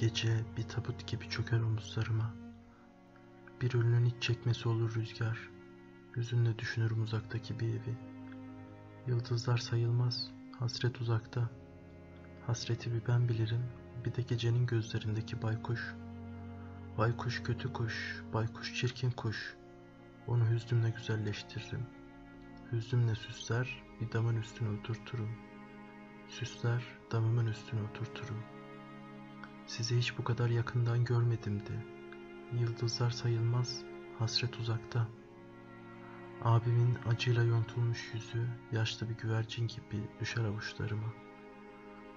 Gece bir tabut gibi çöker omuzlarıma. Bir ölünün iç çekmesi olur rüzgar. Hüzünle düşünürüm uzaktaki bir evi. Yıldızlar sayılmaz, hasret uzakta. Hasreti bir ben bilirim, bir de gecenin gözlerindeki baykuş. Baykuş kötü kuş, baykuş çirkin kuş. Onu hüznümle güzelleştiririm. Hüznümle süsler, bir damın üstüne oturturum. Süsler, damımın üstüne oturturum. Sizi hiç bu kadar yakından görmedimdi. Yıldızlar sayılmaz, hasret uzakta. Abimin acıyla yontulmuş yüzü yaşlı bir güvercin gibi düşer avuçlarıma.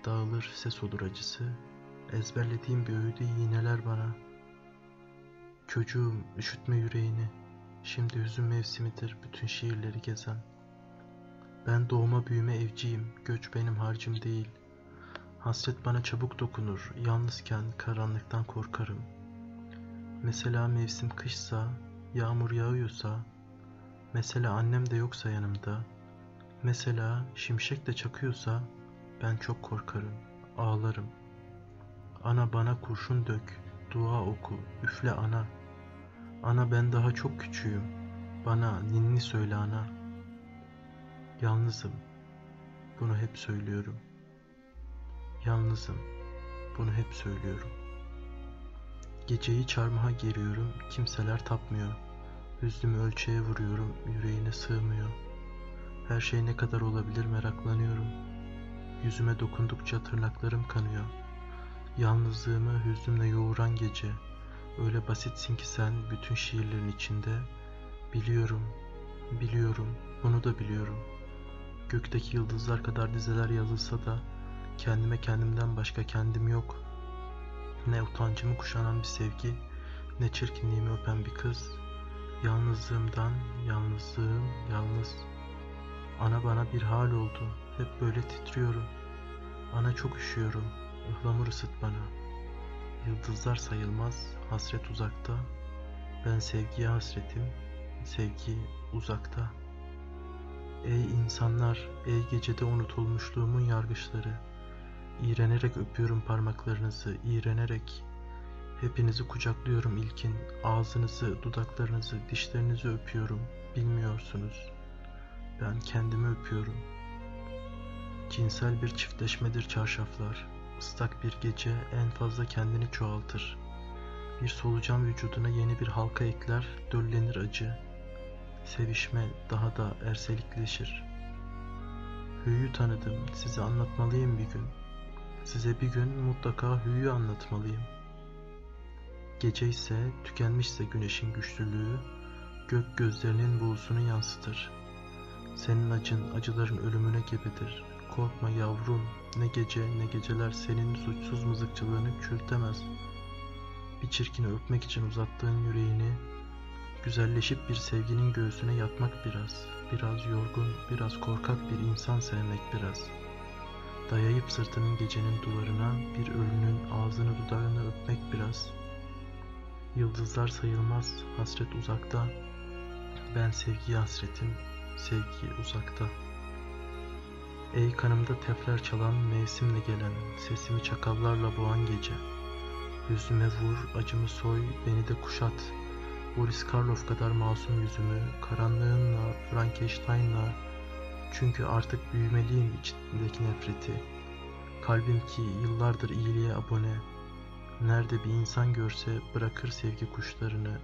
Dağılır ses olur acısı, ezberlediğim bir öğüdü iğneler bana. Çocuğum üşütme yüreğini, şimdi hüzün mevsimidir bütün şiirleri gezen. Ben doğma büyüme evciyim, göç benim harcım değil. Hasret bana çabuk dokunur, yalnızken karanlıktan korkarım. Mesela mevsim kışsa, yağmur yağıyorsa, mesela annem de yoksa yanımda, mesela şimşek de çakıyorsa ben çok korkarım, ağlarım. Ana bana kurşun dök, dua oku, üfle ana. Ana ben daha çok küçüğüm, bana ninni söyle ana. Yalnızım, bunu hep söylüyorum. Yalnızım, bunu hep söylüyorum. Geceyi çarmıha geriyorum, kimseler tapmıyor. Hüznümü ölçüye vuruyorum, yüreğine sığmıyor. Her şey ne kadar olabilir meraklanıyorum. Yüzüme dokundukça tırnaklarım kanıyor. Yalnızlığımı hüznümle yoğuran gece. Öyle basitsin ki sen bütün şiirlerin içinde. Biliyorum, biliyorum, bunu da biliyorum. Gökteki yıldızlar kadar dizeler yazılsa da kendime kendimden başka kendim yok. Ne utancımı kuşanan bir sevgi, ne çirkinliğimi öpen bir kız. Yalnızlığımdan, yalnızlığım, yalnız. Ana bana bir hal oldu, hep böyle titriyorum. Ana çok üşüyorum, ıhlamur ısıt bana. Yıldızlar sayılmaz, hasret uzakta. Ben sevgiye hasretim, sevgi uzakta. Ey insanlar, ey gecede unutulmuşluğumun yargıçları. İğrenerek öpüyorum parmaklarınızı, iğrenerek. Hepinizi kucaklıyorum ilkin. Ağzınızı, dudaklarınızı, dişlerinizi öpüyorum. Bilmiyorsunuz. Ben kendimi öpüyorum. Cinsel bir çiftleşmedir çarşaflar. Islak bir gece en fazla kendini çoğaltır. Bir solucan vücuduna yeni bir halka ekler, döllenir acı. Sevişme daha da erselikleşir. Hüyü tanıdım, size anlatmalıyım bir gün. Size bir gün mutlaka hüyü anlatmalıyım. Gece ise tükenmişse güneşin güçlülüğü, gök gözlerinin buğusunu yansıtır. Senin acın acıların ölümüne gebedir. Korkma yavrum, ne gece ne geceler senin suçsuz mızıkçılığını kürtemez. Bir çirkini öpmek için uzattığın yüreğini, güzelleşip bir sevginin göğsüne yatmak biraz, biraz yorgun, biraz korkak bir insan sevmek biraz. Dayayıp sırtının gecenin duvarına bir ölünün ağzını dudağını öpmek biraz. Yıldızlar sayılmaz, hasret uzakta. Ben sevgiye hasretim, sevgi uzakta. Ey kanımda tefler çalan, mevsimle gelen, sesimi çakallarla boğan gece. Yüzüme vur, acımı soy, beni de kuşat. Boris Karloff kadar masum yüzümü, karanlığınla, Frankenstein'la, çünkü artık büyümeliyim içindeki nefreti. Kalbim ki yıllardır iyiliğe abone. Nerede bir insan görse bırakır sevgi kuşlarını.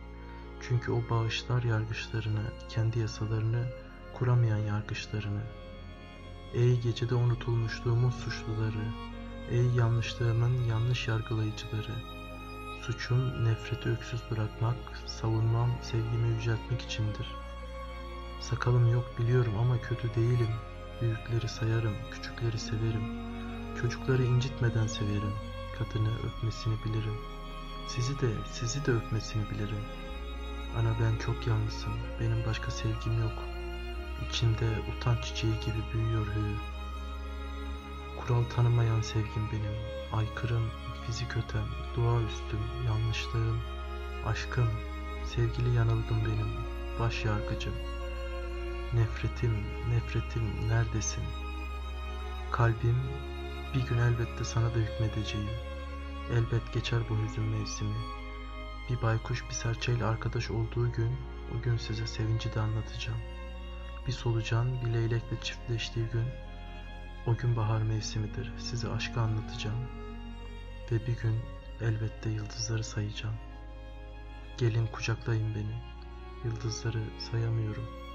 Çünkü o bağışlar yargıçlarını, kendi yasalarını, kuramayan yargıçlarını. Ey gecede unutulmuşluğumun suçluları, ey yanlışlığımın yanlış yargılayıcıları. Suçum nefreti öksüz bırakmak, savunmam sevgimi yüceltmek içindir. Sakalım yok biliyorum ama kötü değilim. Büyükleri sayarım, küçükleri severim. Çocukları incitmeden severim. Kadını öpmesini bilirim. Sizi de, sizi de öpmesini bilirim. Ana ben çok yalnızım. Benim başka sevgim yok. İçimde utanç çiçeği gibi büyüyor hüyü. Kural tanımayan sevgim benim. Aykırım, fizik ötem, doğaüstüm, yanlışlığım, aşkım, sevgili yanıldım benim, baş yargıcım. Nefretim, nefretim neredesin? Kalbim bir gün elbette sana da hükmedeceğim. elbet geçer bu hüzün mevsimi. Bir baykuş bir serçeyle arkadaş olduğu gün, o gün size sevinci de anlatacağım. Bir solucan bir leylekle çiftleştiği gün, o gün bahar mevsimidir. Size aşkı anlatacağım. Ve bir gün elbette yıldızları sayacağım. Gelin kucaklayın beni. Yıldızları sayamıyorum.